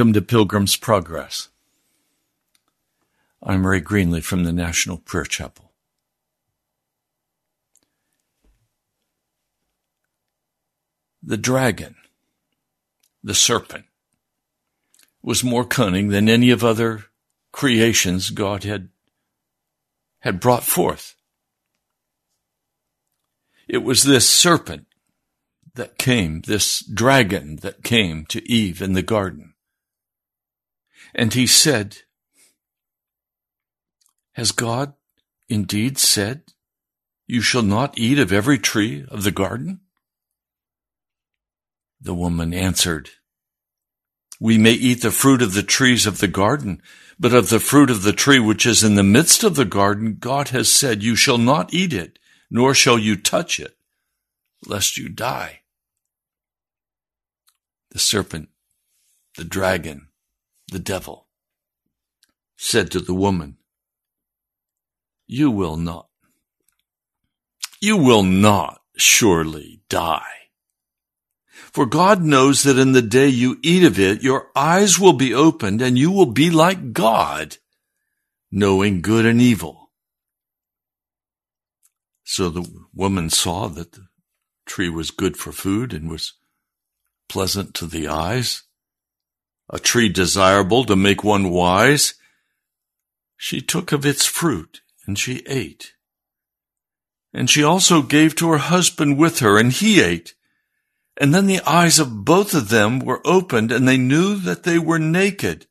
Welcome to Pilgrim's Progress. I'm Ray Greenley from the National Prayer Chapel. The dragon, the serpent, was more cunning than any of other creations God had, had brought forth. It was this serpent that came, this dragon that came to Eve in the garden. And he said, Has God indeed said, You shall not eat of every tree of the garden? The woman answered, We may eat the fruit of the trees of the garden, but of the fruit of the tree which is in the midst of the garden, God has said, You shall not eat it, nor shall you touch it, lest you die. The serpent, the dragon, the devil, said to the woman, You will not, you will not surely die. For God knows that in the day you eat of it, your eyes will be opened and you will be like God, knowing good and evil. So the woman saw that the tree was good for food and was pleasant to the eyes, a tree desirable to make one wise. She took of its fruit and she ate. And she also gave to her husband with her and he ate. And then the eyes of both of them were opened and they knew that they were naked.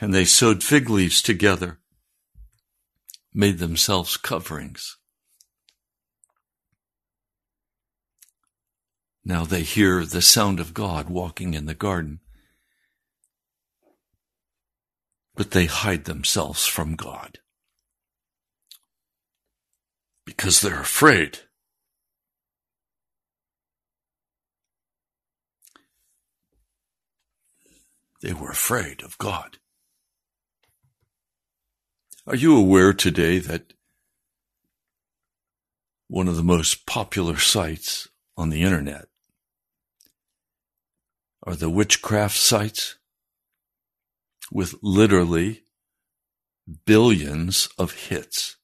And they sewed fig leaves together, made themselves coverings. Now they hear the sound of God walking in the garden. But they hide themselves from God because they're afraid. They were afraid of God. Are you aware today that one of the most popular sites on the internet are the witchcraft sites with literally billions of hits?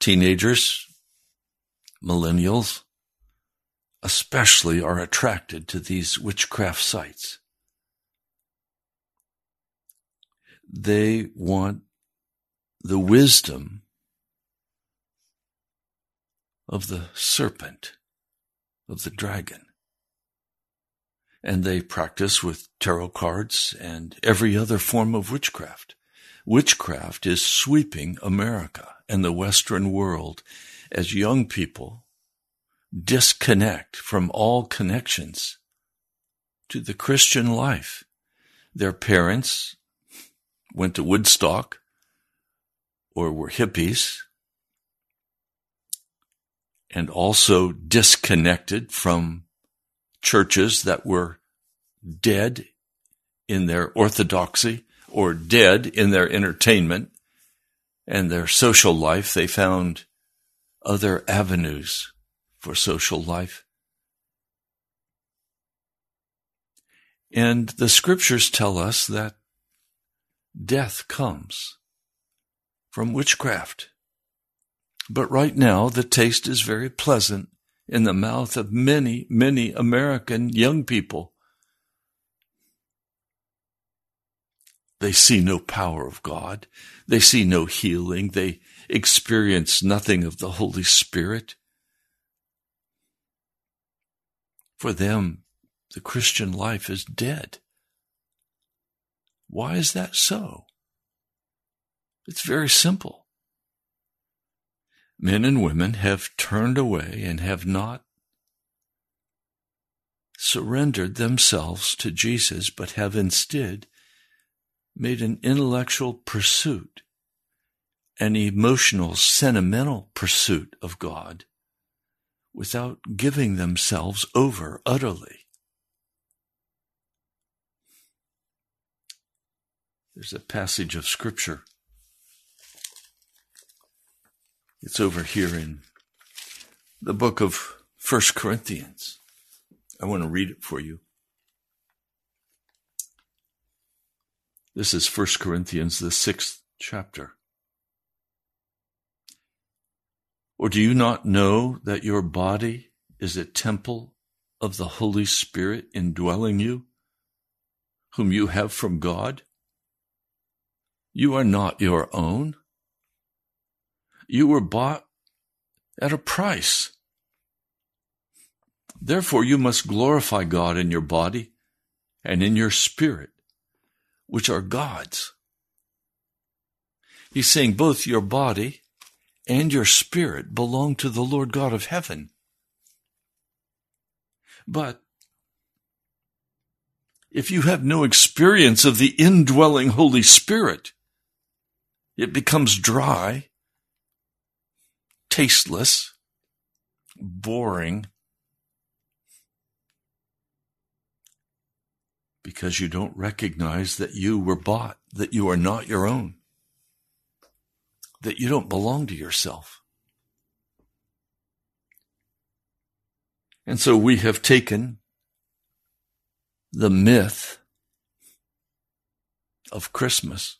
Teenagers, millennials, especially are attracted to these witchcraft sites. They want the wisdom of the serpent, of the dragon. And they practice with tarot cards and every other form of witchcraft. Witchcraft is sweeping America and the Western world as young people disconnect from all connections to the Christian life. Their parents went to Woodstock or were hippies and also disconnected from churches that were dead in their orthodoxy or dead in their entertainment and their social life. They found other avenues for social life. And the scriptures tell us that death comes from witchcraft. But right now, the taste is very pleasant in the mouth of many, many American young people. They see no power of God. They see no healing. They experience nothing of the Holy Spirit. For them, the Christian life is dead. Why is that so? It's very simple. Men and women have turned away and have not surrendered themselves to Jesus, but have instead made an intellectual pursuit, an emotional, sentimental pursuit of God without giving themselves over utterly. There's a passage of scripture. It's over here in the book of First Corinthians. I want to read it for you. This is First Corinthians, the sixth chapter. Or do you not know that your body is a temple of the Holy Spirit indwelling you, whom you have from God? You are not your own. You were bought at a price. Therefore, you must glorify God in your body and in your spirit, which are God's. He's saying both your body and your spirit belong to the Lord God of heaven. But if you have no experience of the indwelling Holy Spirit, it becomes dry, tasteless, boring, because you don't recognize that you were bought, that you are not your own, that you don't belong to yourself. And so we have taken the myth of Christmas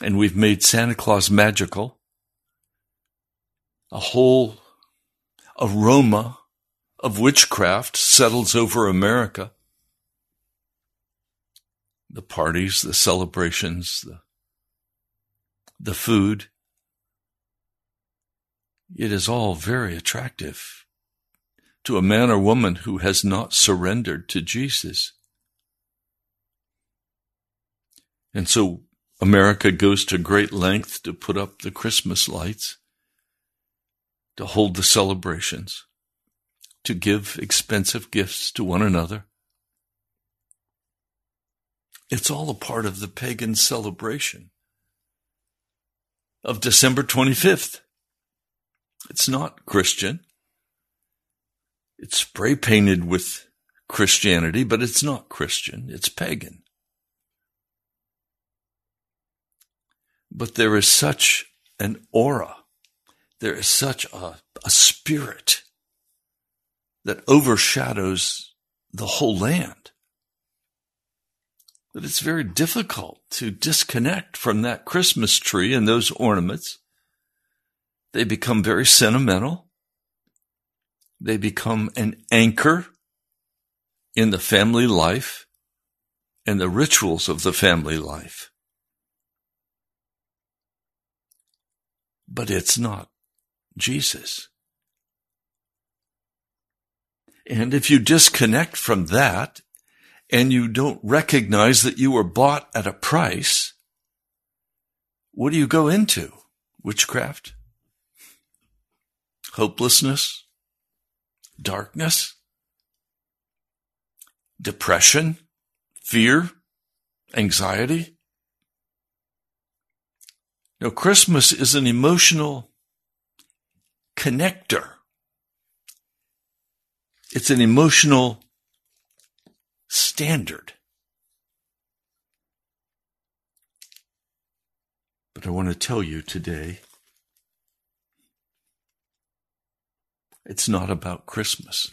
and we've made Santa Claus magical. A whole aroma of witchcraft settles over America. The parties, the celebrations, the, the food. It is all very attractive to a man or woman who has not surrendered to Jesus. And so America goes to great length to put up the Christmas lights, to hold the celebrations, to give expensive gifts to one another. It's all a part of the pagan celebration of December 25th. It's not Christian. It's spray painted with Christianity, but it's not Christian. It's pagan. But there is such an aura, there is such a, a spirit that overshadows the whole land that it's very difficult to disconnect from that Christmas tree and those ornaments. They become very sentimental. They become an anchor in the family life and the rituals of the family life. But it's not Jesus. And if you disconnect from that and you don't recognize that you were bought at a price, what do you go into? Witchcraft? Hopelessness? Darkness? Depression? Fear? Anxiety? Now, Christmas is an emotional connector. It's an emotional standard. But I want to tell you today it's not about Christmas,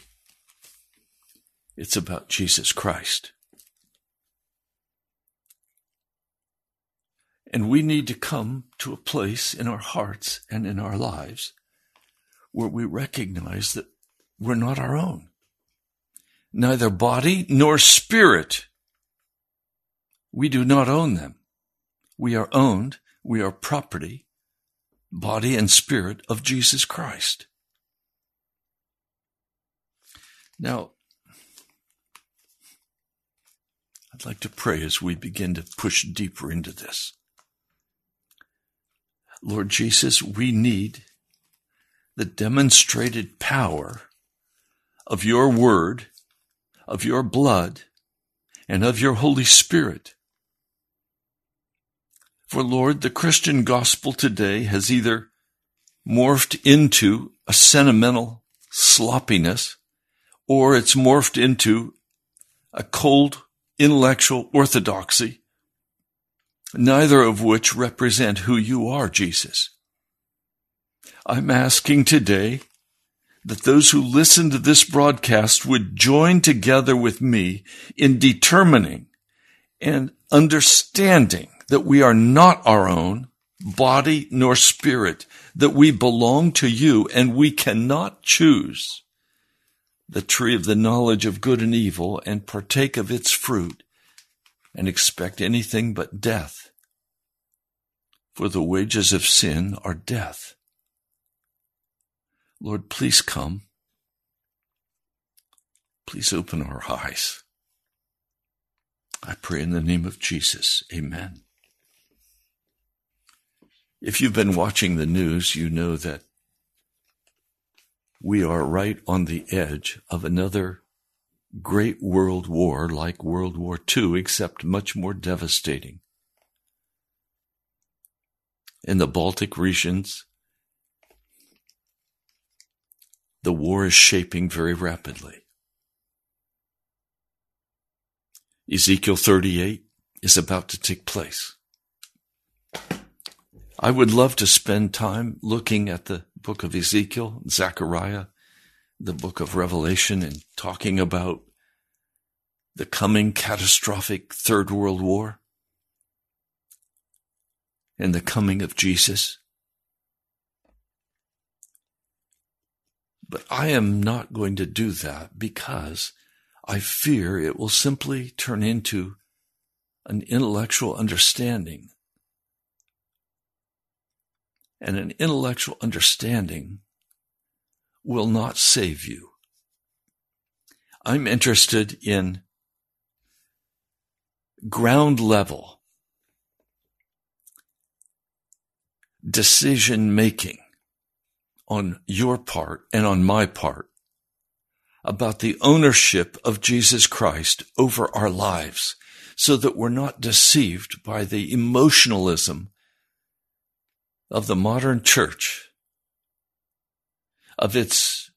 it's about Jesus Christ. And we need to come to a place in our hearts and in our lives where we recognize that we're not our own neither body nor spirit. We do not own them. We are owned, we are property, body and spirit of Jesus Christ. Now, I'd like to pray as we begin to push deeper into this. Lord Jesus, we need the demonstrated power of your word of your blood and of your Holy Spirit. For Lord, the Christian gospel today has either morphed into a sentimental sloppiness or it's morphed into a cold intellectual orthodoxy, neither of which represent who you are, Jesus. I'm asking today that those who listen to this broadcast would join together with me in determining and understanding that we are not our own body nor spirit, that we belong to you and we cannot choose the tree of the knowledge of good and evil and partake of its fruit and expect anything but death. For the wages of sin are death. Lord, please come. Please open our eyes. I pray in the name of Jesus. Amen. If you've been watching the news, you know that we are right on the edge of another great world war like World War II, except much more devastating. In the Baltic regions, the war is shaping very rapidly. Ezekiel 38 is about to take place. I would love to spend time looking at the book of Ezekiel, Zechariah, the book of Revelation, and talking about the coming catastrophic Third World War and the coming of Jesus. But I am not going to do that because I fear it will simply turn into an intellectual understanding. And an intellectual understanding will not save you. I'm interested in ground level decision making on your part and on my part about the ownership of Jesus Christ over our lives so that we're not deceived by the emotionalism of the modern church, of its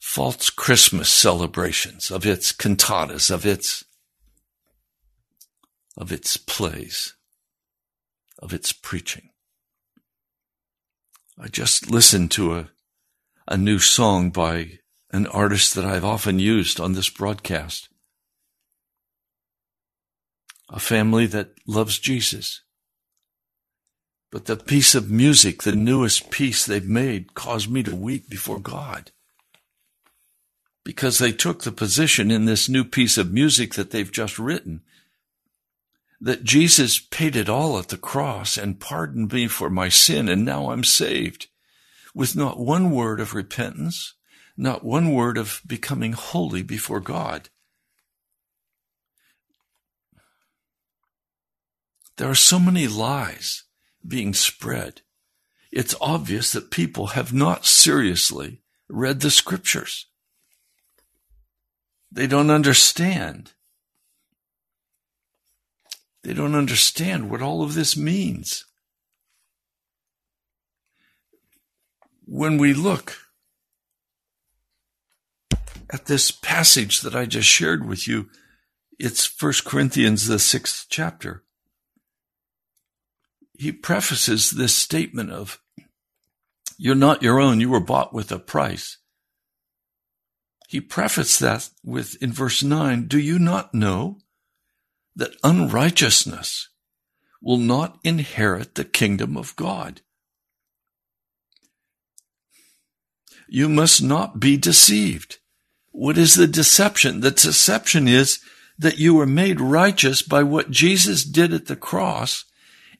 false Christmas celebrations, of its cantatas, of its, of its plays. of its preaching. I just listened to a, a new song by an artist that I've often used on this broadcast. A family that loves Jesus. But the piece of music, the newest piece they've made, caused me to weep before God. Because they took the position in this new piece of music that they've just written that Jesus paid it all at the cross and pardoned me for my sin, and now I'm saved with not one word of repentance, not one word of becoming holy before God. There are so many lies being spread. It's obvious that people have not seriously read the scriptures. They don't understand. They don't understand what all of this means. When we look at this passage that I just shared with you, it's 1 Corinthians, the sixth chapter he prefaces this statement of, You're not your own, you were bought with a price. He prefaced that with, in verse 9, Do you not know that unrighteousness will not inherit the kingdom of God? You must not be deceived. What is the deception? The deception is that you were made righteous by what Jesus did at the cross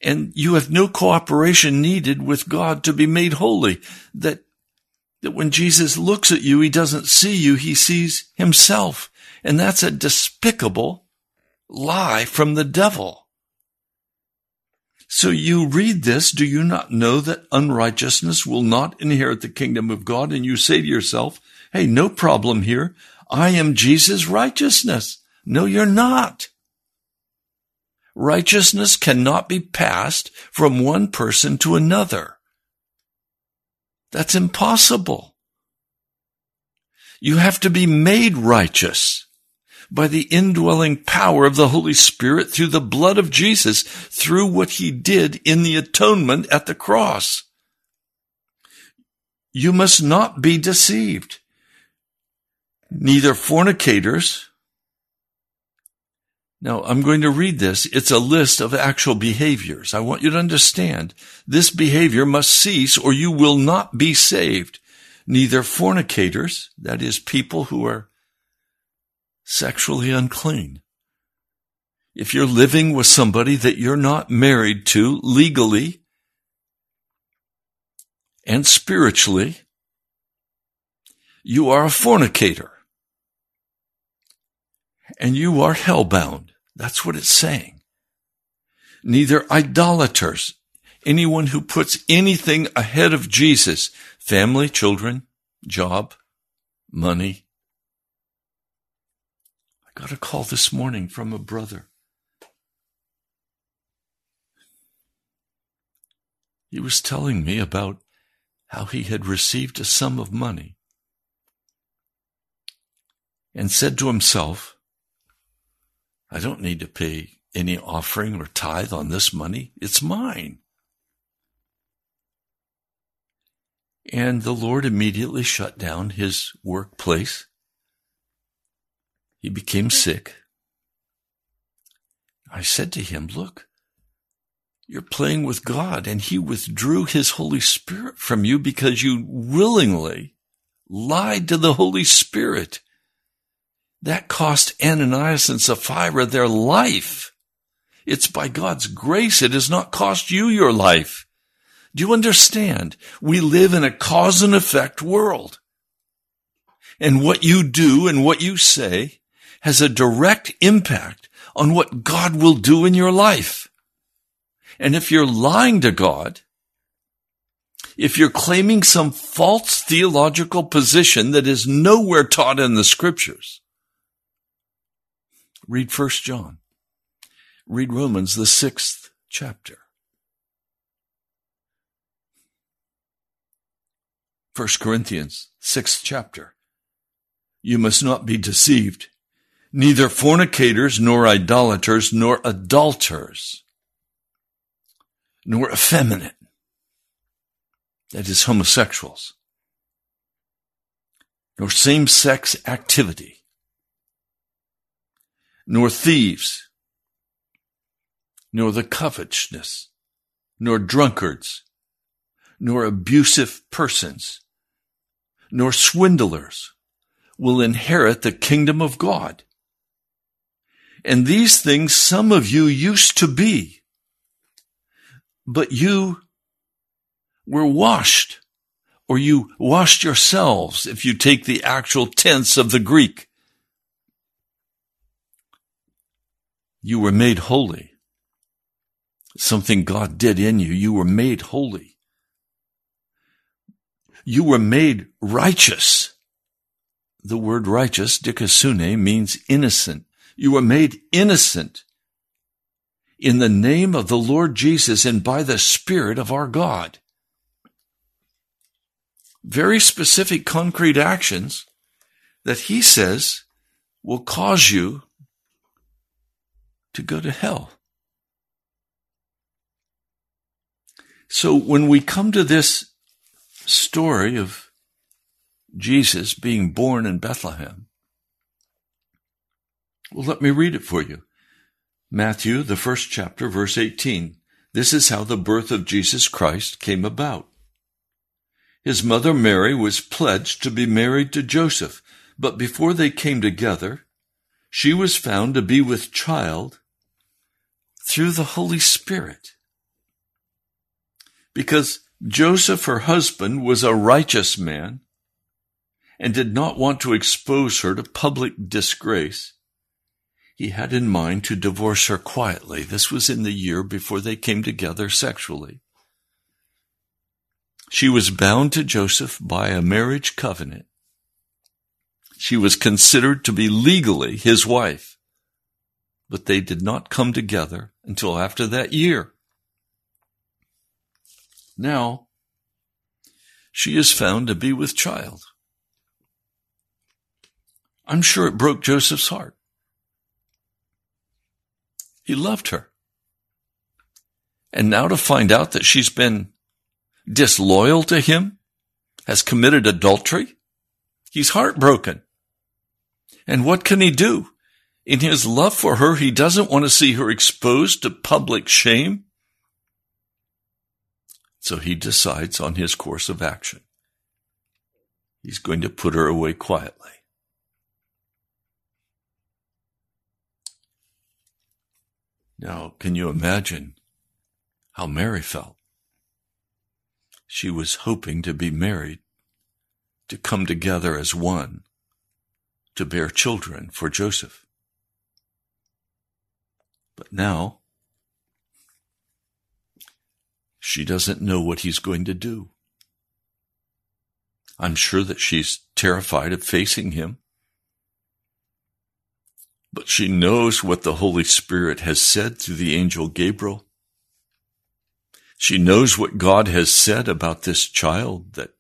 and you have no cooperation needed with God to be made holy. That, that when Jesus looks at you, he doesn't see you, he sees himself. And that's a despicable lie from the devil. So you read this, do you not know that unrighteousness will not inherit the kingdom of God? And you say to yourself, hey, no problem here. I am Jesus' righteousness. No, you're not. Righteousness cannot be passed from one person to another. That's impossible. You have to be made righteous by the indwelling power of the Holy Spirit through the blood of Jesus, through what he did in the atonement at the cross. You must not be deceived. Neither fornicators, now, I'm going to read this. It's a list of actual behaviors. I want you to understand this behavior must cease or you will not be saved. Neither fornicators, that is people who are sexually unclean. If you're living with somebody that you're not married to legally and spiritually, you are a fornicator and you are hellbound. That's what it's saying. Neither idolaters, anyone who puts anything ahead of Jesus, family, children, job, money. Got a call this morning from a brother. He was telling me about how he had received a sum of money and said to himself, I don't need to pay any offering or tithe on this money. It's mine. And the Lord immediately shut down his workplace. He became sick. I said to him, Look, you're playing with God, and he withdrew his Holy Spirit from you because you willingly lied to the Holy Spirit. That cost Ananias and Sapphira their life. It's by God's grace. It has not cost you your life. Do you understand? We live in a cause and effect world. And what you do and what you say has a direct impact on what God will do in your life. And if you're lying to God, if you're claiming some false theological position that is nowhere taught in the scriptures, Read First John. Read Romans, the sixth chapter. First Corinthians, sixth chapter. You must not be deceived. Neither fornicators, nor idolaters, nor adulterers. nor effeminate, that is, homosexuals, nor same sex activity, nor thieves, nor the covetousness, nor drunkards, nor abusive persons, nor swindlers will inherit the kingdom of God. And these things some of you used to be, but you were washed, or you washed yourselves if you take the actual tense of the Greek. You were made holy. Something God did in you. You were made holy. You were made righteous. The word righteous, dikaiosune, means innocent. You were made innocent in the name of the Lord Jesus and by the Spirit of our God. Very specific, concrete actions that he says will cause you to go to hell. So when we come to this story of Jesus being born in Bethlehem, well, let me read it for you. Matthew, the first chapter, verse 18. This is how the birth of Jesus Christ came about. His mother Mary was pledged to be married to Joseph, but before they came together, she was found to be with child through the Holy Spirit. Because Joseph, her husband, was a righteous man and did not want to expose her to public disgrace, he had in mind to divorce her quietly. This was in the year before they came together sexually. She was bound to Joseph by a marriage covenant. She was considered to be legally his wife, but they did not come together until after that year. Now, she is found to be with child. I'm sure it broke Joseph's heart. He loved her. And now to find out that she's been disloyal to him, has committed adultery, he's heartbroken. And what can he do? In his love for her, he doesn't want to see her exposed to public shame. So he decides on his course of action. He's going to put her away quietly. Now, can you imagine how Mary felt? She was hoping to be married, to come together as one, to bear children for Joseph. But now, she doesn't know what he's going to do. I'm sure that she's terrified of facing him but she knows what the Holy Spirit has said through the angel Gabriel. She knows what God has said about this child that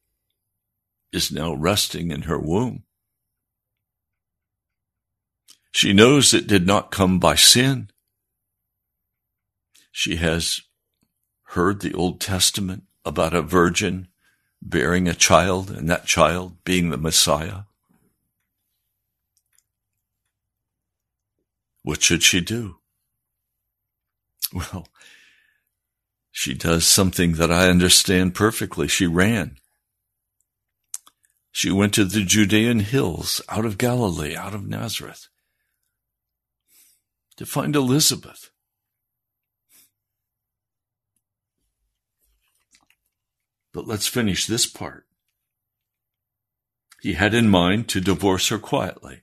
is now resting in her womb. She knows it did not come by sin. She has heard the Old Testament about a virgin bearing a child and that child being the Messiah. What should she do? Well, she does something that I understand perfectly. She ran. She went to the Judean hills out of Galilee, out of Nazareth, to find Elizabeth. But let's finish this part. He had in mind to divorce her quietly.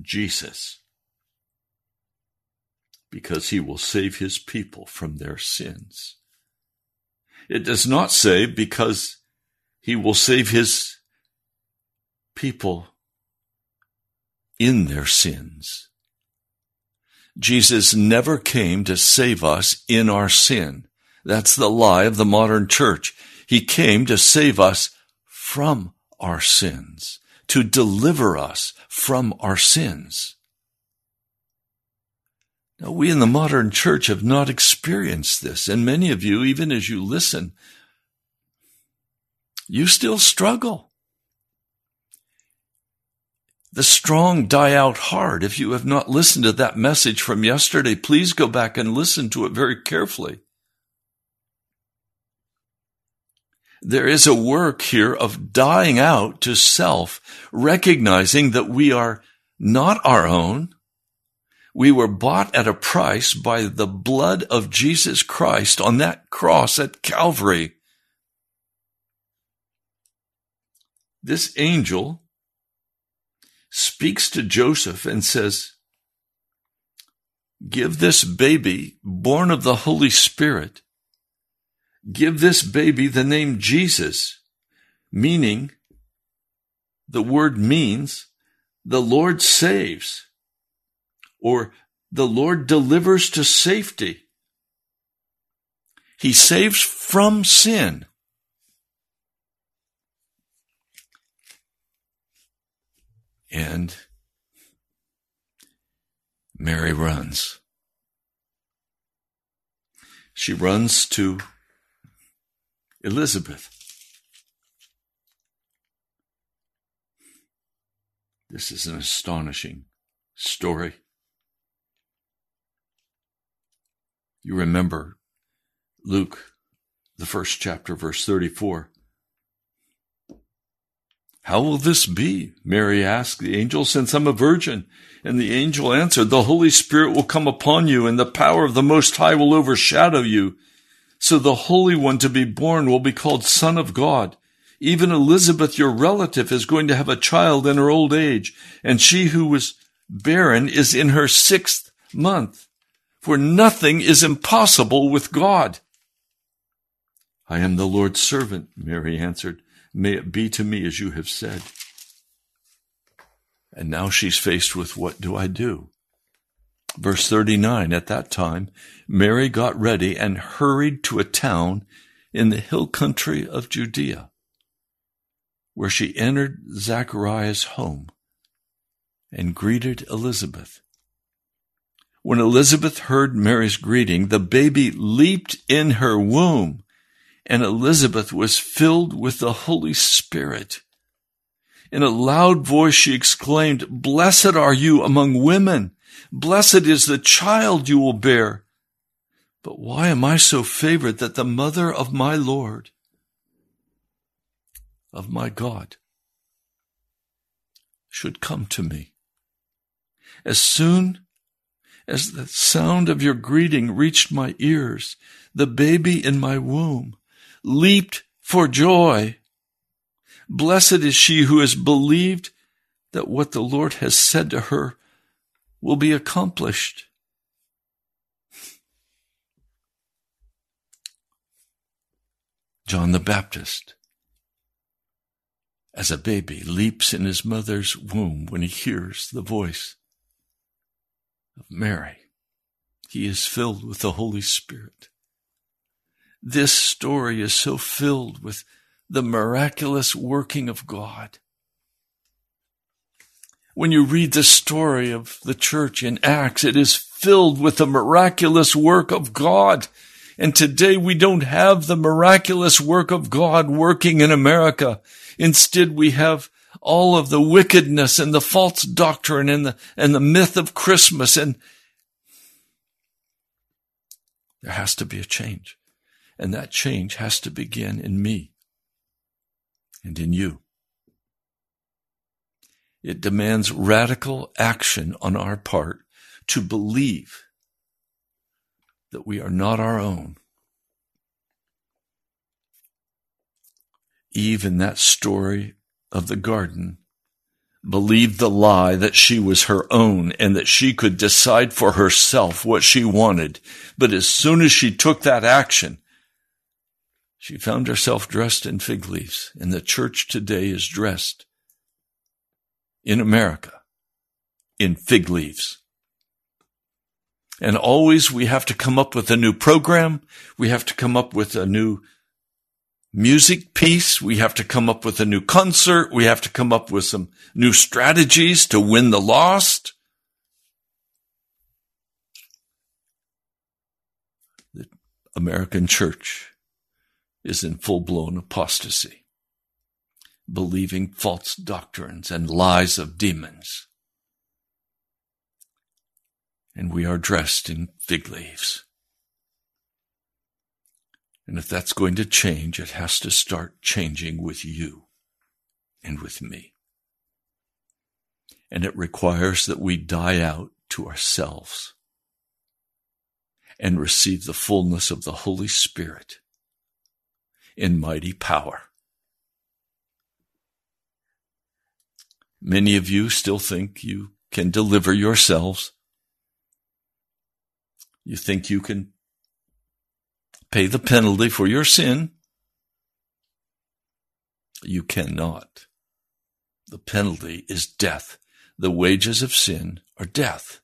Jesus because he will save his people from their sins. It does not say because he will save his people in their sins. Jesus never came to save us in our sin. That's the lie of the modern church. He came to save us from our sins, to deliver us from our sins. Now, we in the modern church have not experienced this, and many of you, even as you listen, you still struggle. The strong die out hard. If you have not listened to that message from yesterday, please go back and listen to it very carefully. There is a work here of dying out to self, recognizing that we are not our own. We were bought at a price by the blood of Jesus Christ on that cross at Calvary. This angel speaks to Joseph and says, Give this baby, born of the Holy Spirit, give this baby the name Jesus, meaning the word means the Lord saves or the Lord delivers to safety. He saves from sin. And Mary runs. She runs to Elizabeth. This is an astonishing story. You remember Luke, the first chapter, verse 34. How will this be? Mary asked the angel, since I'm a virgin. And the angel answered, The Holy Spirit will come upon you, and the power of the Most High will overshadow you. So the Holy One to be born will be called Son of God. Even Elizabeth, your relative, is going to have a child in her old age, and she who was barren is in her sixth month for nothing is impossible with God. I am the Lord's servant, Mary answered. May it be to me as you have said. And now she's faced with what do I do? Verse 39 At that time, Mary got ready and hurried to a town in the hill country of Judea, where she entered Zachariah's home and greeted Elizabeth. When Elizabeth heard Mary's greeting, the baby leaped in her womb, and Elizabeth was filled with the Holy Spirit. In a loud voice, she exclaimed, Blessed are you among women. Blessed is the child you will bear. But why am I so favored that the mother of my Lord, of my God, should come to me? As soon as the sound of your greeting reached my ears, the baby in my womb leaped for joy. Blessed is she who has believed that what the Lord has said to her will be accomplished. John the Baptist, as a baby, leaps in his mother's womb when he hears the voice of Mary. He is filled with the Holy Spirit. This story is so filled with the miraculous working of God. When you read the story of the church in Acts, it is filled with the miraculous work of God. And today we don't have the miraculous work of God working in America. Instead, we have all of the wickedness and the false doctrine and the, and the myth of Christmas. And there has to be a change. And that change has to begin in me and in you. It demands radical action on our part to believe that we are not our own. Eve in that story of the garden believed the lie that she was her own and that she could decide for herself what she wanted. But as soon as she took that action, she found herself dressed in fig leaves, and the church today is dressed in America in fig leaves. And always we have to come up with a new program. We have to come up with a new music piece. We have to come up with a new concert. We have to come up with some new strategies to win the lost. The American church is in full blown apostasy, believing false doctrines and lies of demons. And we are dressed in fig leaves. And if that's going to change, it has to start changing with you and with me. And it requires that we die out to ourselves and receive the fullness of the Holy Spirit in mighty power. Many of you still think you can deliver yourselves. You think you can pay the penalty for your sin. You cannot. The penalty is death. The wages of sin are death.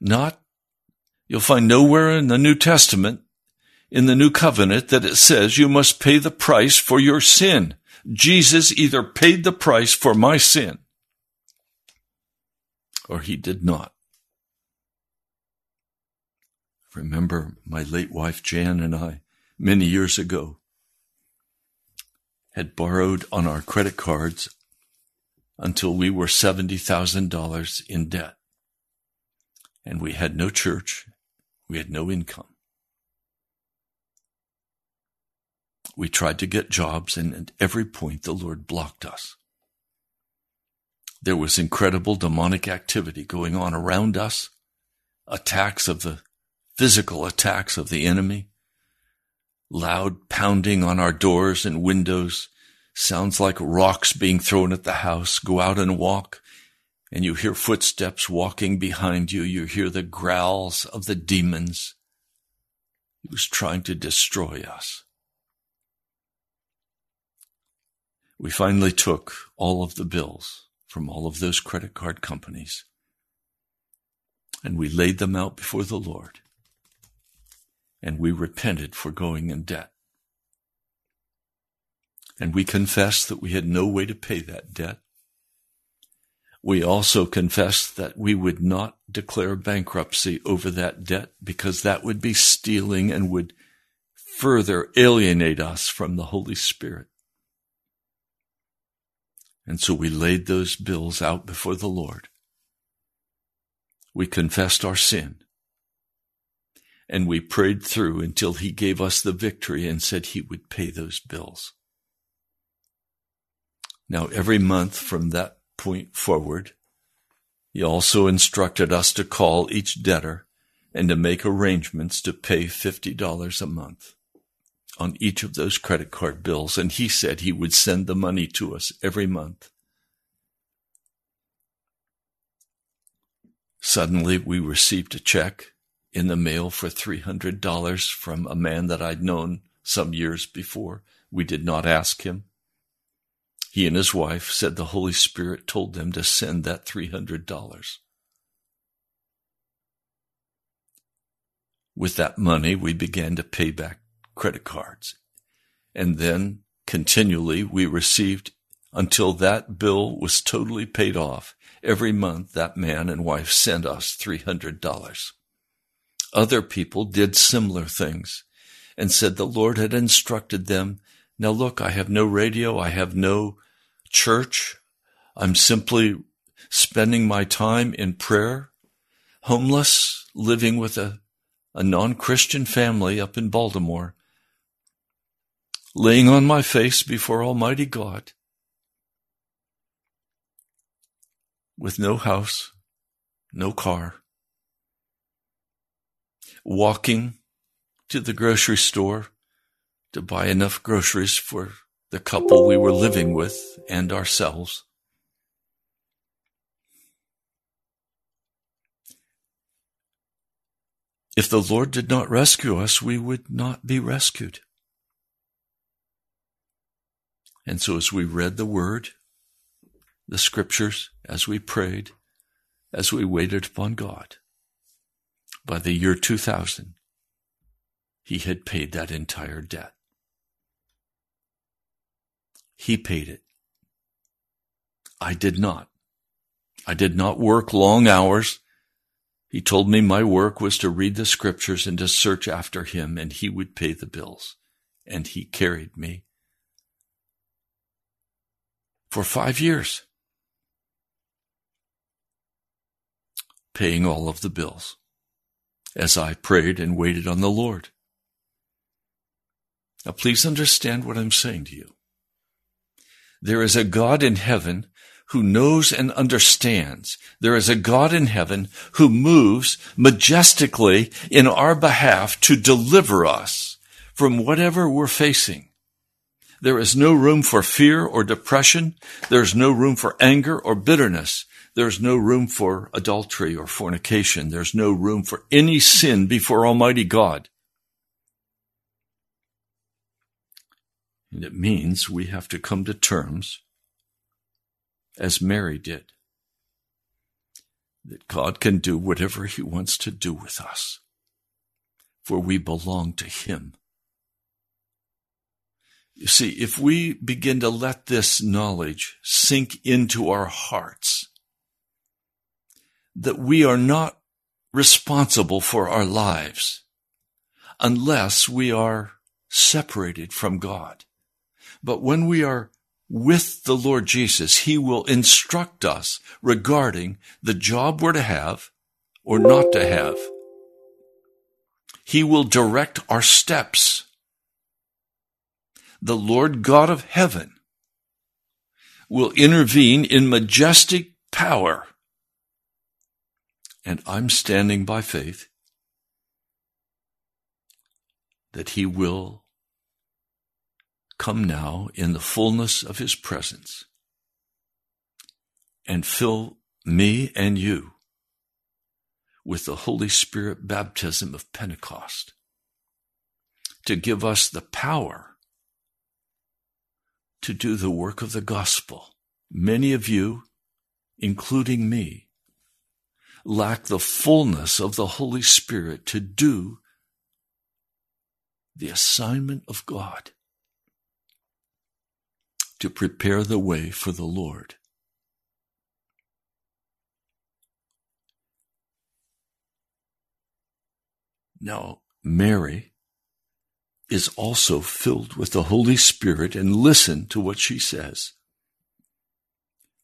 Not, you'll find nowhere in the New Testament, in the New Covenant, that it says you must pay the price for your sin. Jesus either paid the price for my sin or he did not. remember my late wife Jan and I, many years ago, had borrowed on our credit cards until we were $70,000 in debt. And we had no church. We had no income. We tried to get jobs, and at every point the Lord blocked us. There was incredible demonic activity going on around us, attacks of the physical attacks of the enemy, loud pounding on our doors and windows, sounds like rocks being thrown at the house. Go out and walk, and you hear footsteps walking behind you. You hear the growls of the demons. He was trying to destroy us. We finally took all of the bills from all of those credit card companies and we laid them out before the Lord and we repented for going in debt. And we confessed that we had no way to pay that debt. We also confessed that we would not declare bankruptcy over that debt because that would be stealing and would further alienate us from the Holy Spirit. And so we laid those bills out before the Lord. We confessed our sin and we prayed through until he gave us the victory and said he would pay those bills. Now, every month from that point forward, he also instructed us to call each debtor and to make arrangements to pay $50 a month on each of those credit card bills. And he said he would send the money to us every month. Suddenly, we received a check in the mail for $300 from a man that I'd known some years before. We did not ask him. He and his wife said the Holy Spirit told them to send that $300. With that money, we began to pay back credit cards. And then continually we received until that bill was totally paid off. Every month that man and wife sent us $300. Other people did similar things and said the Lord had instructed them. Now look, I have no radio. I have no church. I'm simply spending my time in prayer, homeless, living with a, a non-Christian family up in Baltimore, laying on my face before Almighty God, with no house, no car, walking to the grocery store to buy enough groceries for the couple we were living with and ourselves. If the Lord did not rescue us, we would not be rescued. And so as we read the word, the scriptures, as we prayed, as we waited upon God, by the year 2000, he had paid that entire debt. He paid it. I did not. I did not work long hours. He told me my work was to read the scriptures and to search after him, and he would pay the bills. And he carried me for five years, paying all of the bills as I prayed and waited on the Lord. Now, please understand what I'm saying to you. There is a God in heaven who knows and understands. There is a God in heaven who moves majestically in our behalf to deliver us from whatever we're facing. There is no room for fear or depression. There's no room for anger or bitterness. There's no room for adultery or fornication. There's no room for any sin before Almighty God. And it means we have to come to terms, as Mary did, that God can do whatever He wants to do with us, for we belong to Him. You see, if we begin to let this knowledge sink into our hearts, that we are not responsible for our lives unless we are separated from God. But when we are with the Lord Jesus, He will instruct us regarding the job we're to have or not to have. He will direct our steps. The Lord God of heaven will intervene in majestic power. And I'm standing by faith that He will come now in the fullness of his presence and fill me and you with the Holy Spirit baptism of Pentecost to give us the power to do the work of the gospel. Many of you, including me, lack the fullness of the Holy Spirit to do the assignment of God to prepare the way for the Lord. Now, Mary is also filled with the Holy Spirit and listen to what she says.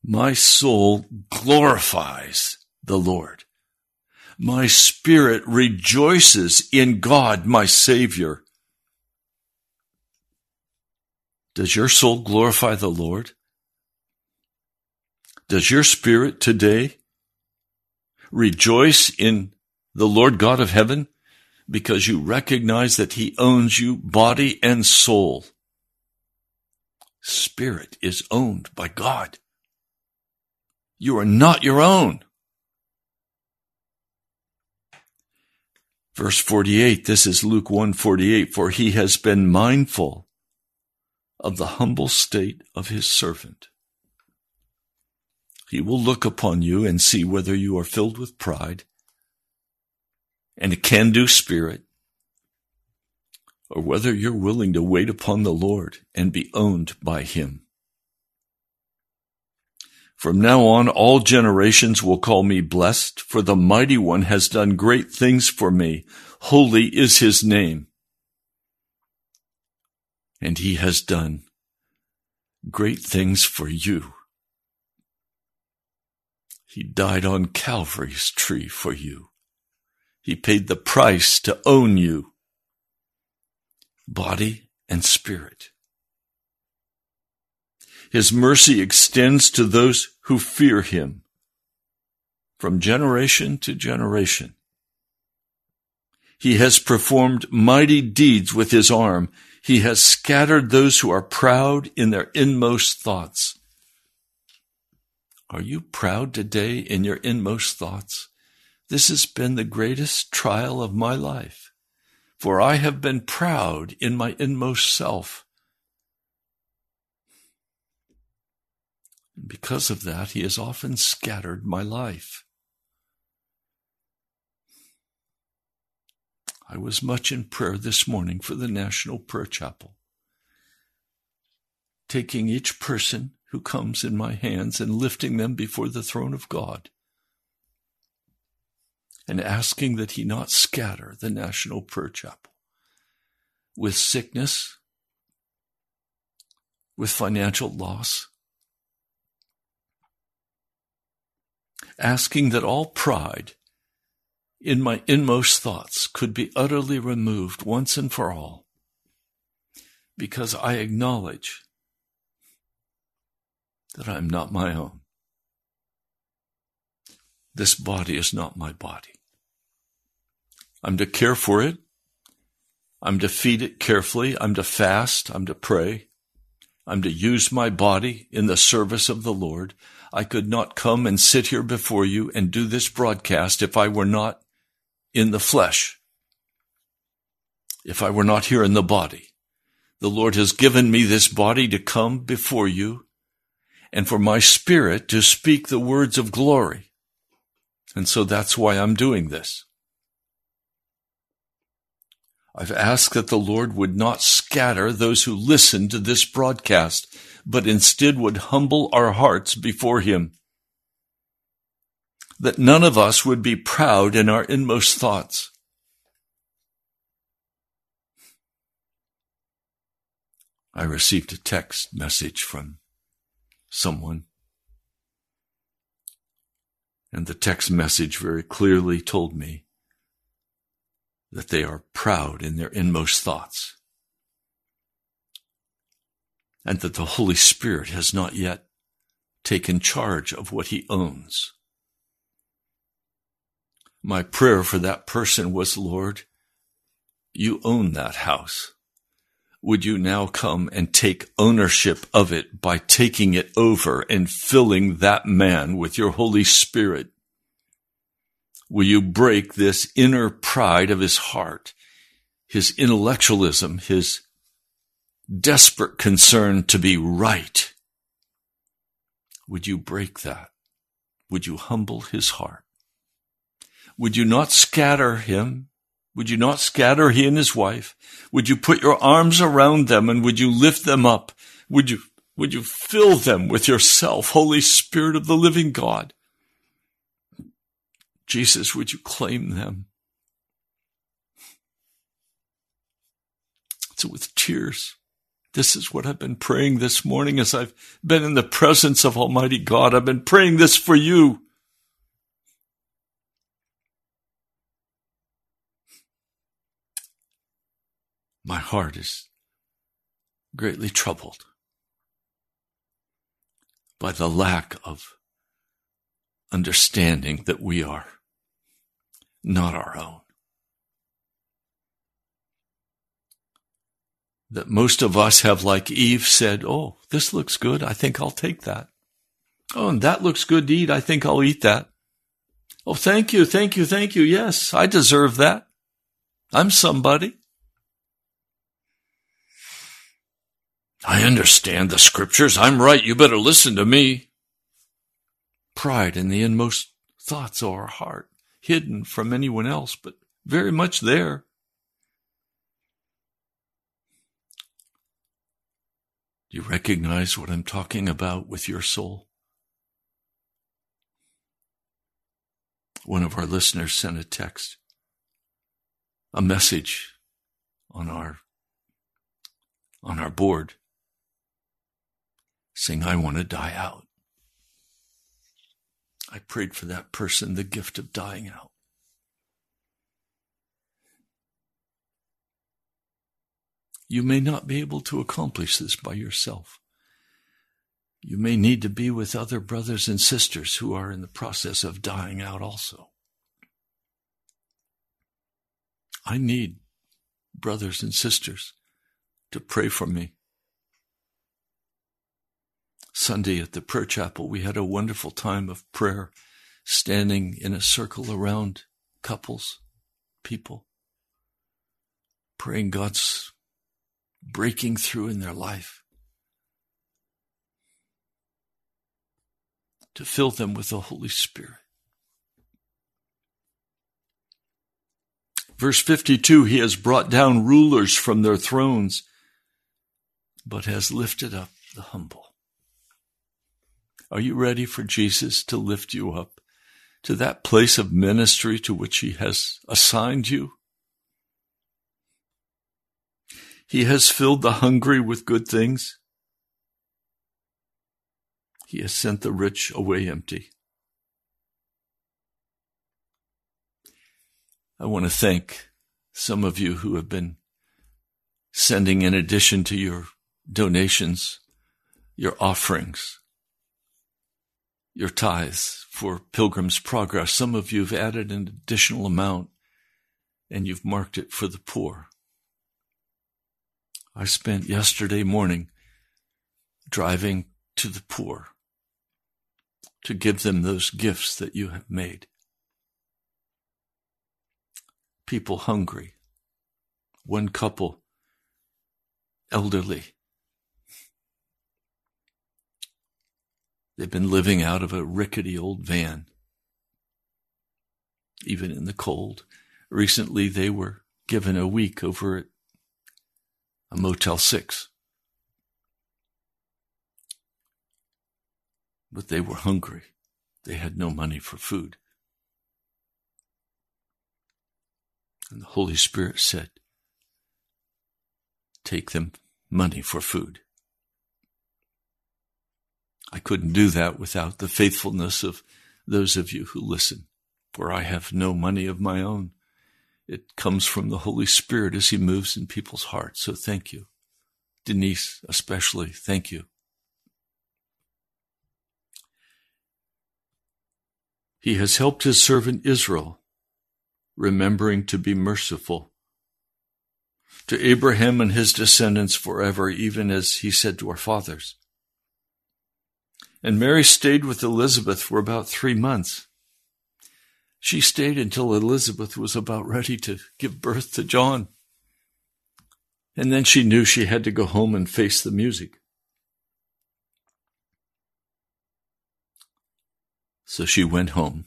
My soul glorifies the Lord. My spirit rejoices in God, my Savior Does your soul glorify the Lord? Does your spirit today rejoice in the Lord God of heaven because you recognize that he owns you body and soul? Spirit is owned by God. You are not your own. Verse 48, this is Luke 148, for he has been mindful of the humble state of his servant. He will look upon you and see whether you are filled with pride and a can do spirit, or whether you're willing to wait upon the Lord and be owned by him. From now on, all generations will call me blessed, for the mighty one has done great things for me. Holy is his name and he has done great things for you. He died on Calvary's tree for you. He paid the price to own you, body and spirit. His mercy extends to those who fear him from generation to generation. He has performed mighty deeds with his arm. He has scattered those who are proud in their inmost thoughts. Are you proud today in your inmost thoughts? This has been the greatest trial of my life, for I have been proud in my inmost self. And because of that, he has often scattered my life. I was much in prayer this morning for the National Prayer Chapel, taking each person who comes in my hands and lifting them before the throne of God, and asking that He not scatter the National Prayer Chapel with sickness, with financial loss, asking that all pride in my inmost thoughts could be utterly removed once and for all, because I acknowledge that I am not my own. This body is not my body. I'm to care for it. I'm to feed it carefully. I'm to fast. I'm to pray. I'm to use my body in the service of the Lord. I could not come and sit here before you and do this broadcast if I were not in the flesh, if I were not here in the body. The Lord has given me this body to come before you and for my spirit to speak the words of glory. And so that's why I'm doing this. I've asked that the Lord would not scatter those who listen to this broadcast, but instead would humble our hearts before Him that none of us would be proud in our inmost thoughts. I received a text message from someone. And the text message very clearly told me that they are proud in their inmost thoughts. And that the Holy Spirit has not yet taken charge of what he owns my prayer for that person was, Lord, you own that house. Would you now come and take ownership of it by taking it over and filling that man with your Holy Spirit? Will you break this inner pride of his heart, his intellectualism, his desperate concern to be right? Would you break that? Would you humble his heart? Would you not scatter him? Would you not scatter he and his wife? Would you put your arms around them and would you lift them up? Would you, would you fill them with yourself, Holy Spirit of the living God? Jesus, would you claim them? So with tears, this is what I've been praying this morning as I've been in the presence of Almighty God. I've been praying this for you. my heart is greatly troubled by the lack of understanding that we are not our own. That most of us have, like Eve said, Oh, this looks good. I think I'll take that. Oh, and that looks good to eat. I think I'll eat that. Oh, thank you. Thank you. Thank you. Yes, I deserve that. I'm somebody. I understand the scriptures. I'm right. You better listen to me. Pride in the inmost thoughts of our heart, hidden from anyone else, but very much there. Do you recognize what I'm talking about with your soul? One of our listeners sent a text, a message on our on our board saying, I want to die out. I prayed for that person the gift of dying out. You may not be able to accomplish this by yourself. You may need to be with other brothers and sisters who are in the process of dying out also. I need brothers and sisters to pray for me. Sunday at the prayer chapel, we had a wonderful time of prayer standing in a circle around couples, people, praying God's breaking through in their life. To fill them with the Holy Spirit. Verse 52 He has brought down rulers from their thrones, but has lifted up the humble. Are you ready for Jesus to lift you up to that place of ministry to which He has assigned you? He has filled the hungry with good things. He has sent the rich away empty. I want to thank some of you who have been sending in addition to your donations, your offerings, your tithes for Pilgrim's Progress. Some of you have added an additional amount and you've marked it for the poor. I spent yesterday morning driving to the poor to give them those gifts that you have made. People hungry, one couple elderly. They've been living out of a rickety old van, even in the cold. Recently, they were given a week over at a Motel 6. But they were hungry. They had no money for food. And the Holy Spirit said, Take them money for food. I couldn't do that without the faithfulness of those of you who listen, for I have no money of my own. It comes from the Holy Spirit as He moves in people's hearts. So thank you. Denise, especially, thank you. He has helped His servant Israel, remembering to be merciful to Abraham and his descendants forever, even as He said to our fathers. And Mary stayed with Elizabeth for about three months. She stayed until Elizabeth was about ready to give birth to John. And then she knew she had to go home and face the music. So she went home.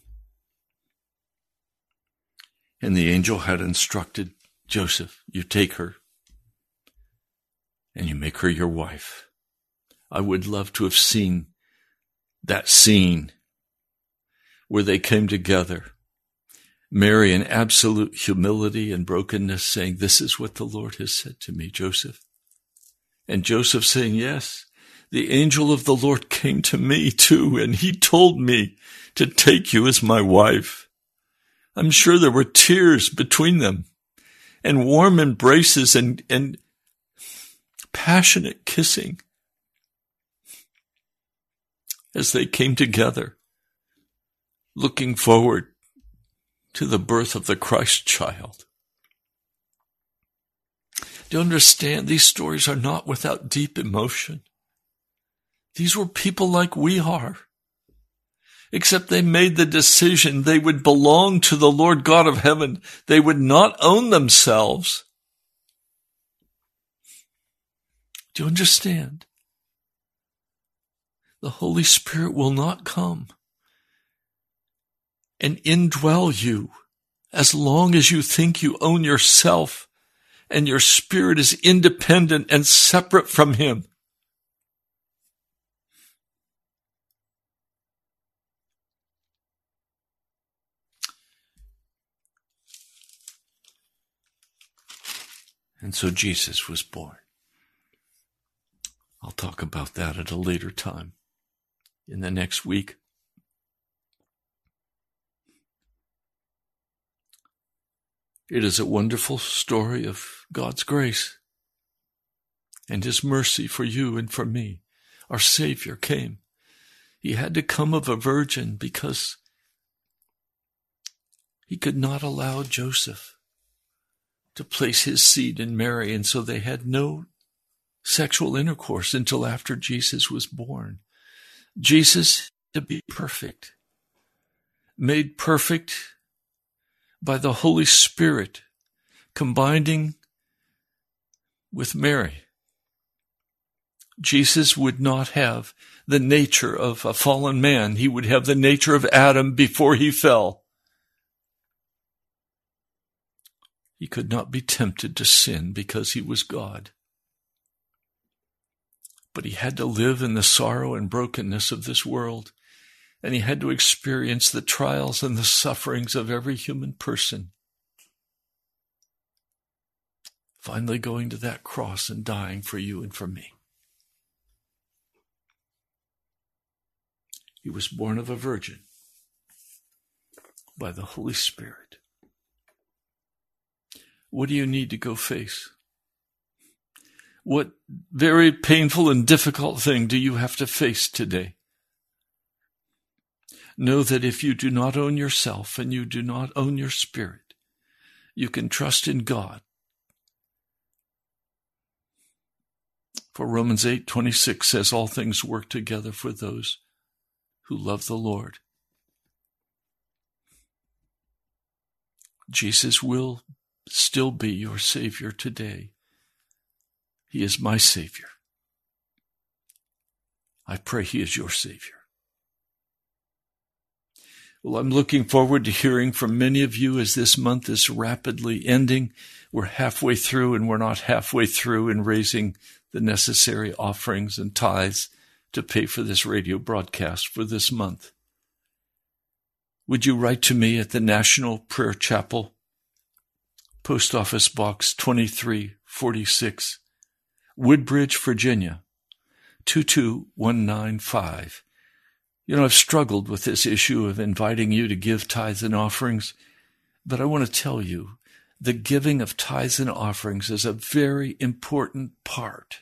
And the angel had instructed Joseph, you take her and you make her your wife. I would love to have seen that scene where they came together Mary in absolute humility and brokenness saying, This is what the Lord has said to me, Joseph. And Joseph saying, Yes, the angel of the Lord came to me too, and he told me to take you as my wife. I'm sure there were tears between them and warm embraces and, and passionate kissing as they came together, looking forward to the birth of the Christ child. Do you understand? These stories are not without deep emotion. These were people like we are. Except they made the decision they would belong to the Lord God of heaven. They would not own themselves. Do you understand? The Holy Spirit will not come and indwell you as long as you think you own yourself and your spirit is independent and separate from Him. And so Jesus was born. I'll talk about that at a later time in the next week. It is a wonderful story of God's grace and His mercy for you and for me. Our Savior came. He had to come of a virgin because he could not allow Joseph to place his seed in Mary, and so they had no sexual intercourse until after Jesus was born. Jesus to be perfect made perfect by the Holy Spirit combining with Mary. Jesus would not have the nature of a fallen man. He would have the nature of Adam before he fell. He could not be tempted to sin because he was God. But he had to live in the sorrow and brokenness of this world, and he had to experience the trials and the sufferings of every human person. Finally, going to that cross and dying for you and for me. He was born of a virgin by the Holy Spirit. What do you need to go face? What very painful and difficult thing do you have to face today? Know that if you do not own yourself and you do not own your spirit, you can trust in God. For Romans 8:26 says all things work together for those who love the Lord. Jesus will still be your Savior today. He is my Savior. I pray He is your Savior. Well, I'm looking forward to hearing from many of you as this month is rapidly ending. We're halfway through and we're not halfway through in raising the necessary offerings and tithes to pay for this radio broadcast for this month. Would you write to me at the National Prayer Chapel, Post Office Box 2346, Woodbridge, Virginia 22195. You know, I've struggled with this issue of inviting you to give tithes and offerings, but I want to tell you the giving of tithes and offerings is a very important part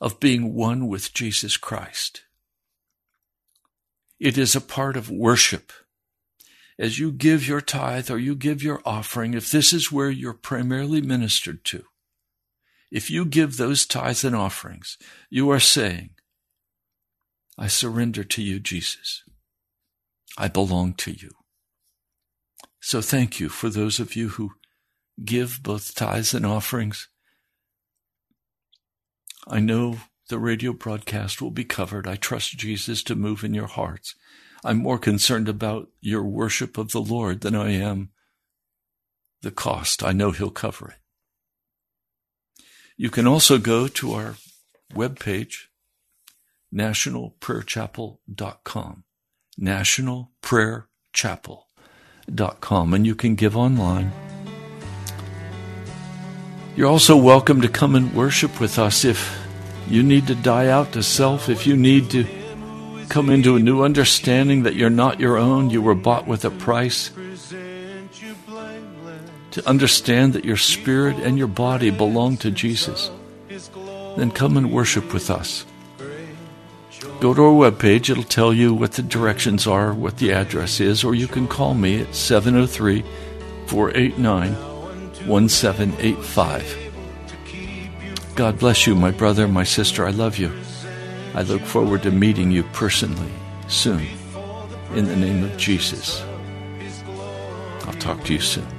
of being one with Jesus Christ. It is a part of worship. As you give your tithe or you give your offering, if this is where you're primarily ministered to, if you give those tithes and offerings, you are saying, I surrender to you, Jesus. I belong to you. So thank you for those of you who give both tithes and offerings. I know the radio broadcast will be covered. I trust Jesus to move in your hearts. I'm more concerned about your worship of the Lord than I am the cost. I know He'll cover it. You can also go to our webpage, nationalprayerchapel.com, nationalprayerchapel.com, and you can give online. You're also welcome to come and worship with us if you need to die out to self, if you need to come into a new understanding that you're not your own, you were bought with a price. To understand that your spirit and your body belong to Jesus, then come and worship with us. Go to our webpage, it'll tell you what the directions are, what the address is, or you can call me at 703 489 1785. God bless you, my brother, my sister. I love you. I look forward to meeting you personally soon. In the name of Jesus. I'll talk to you soon.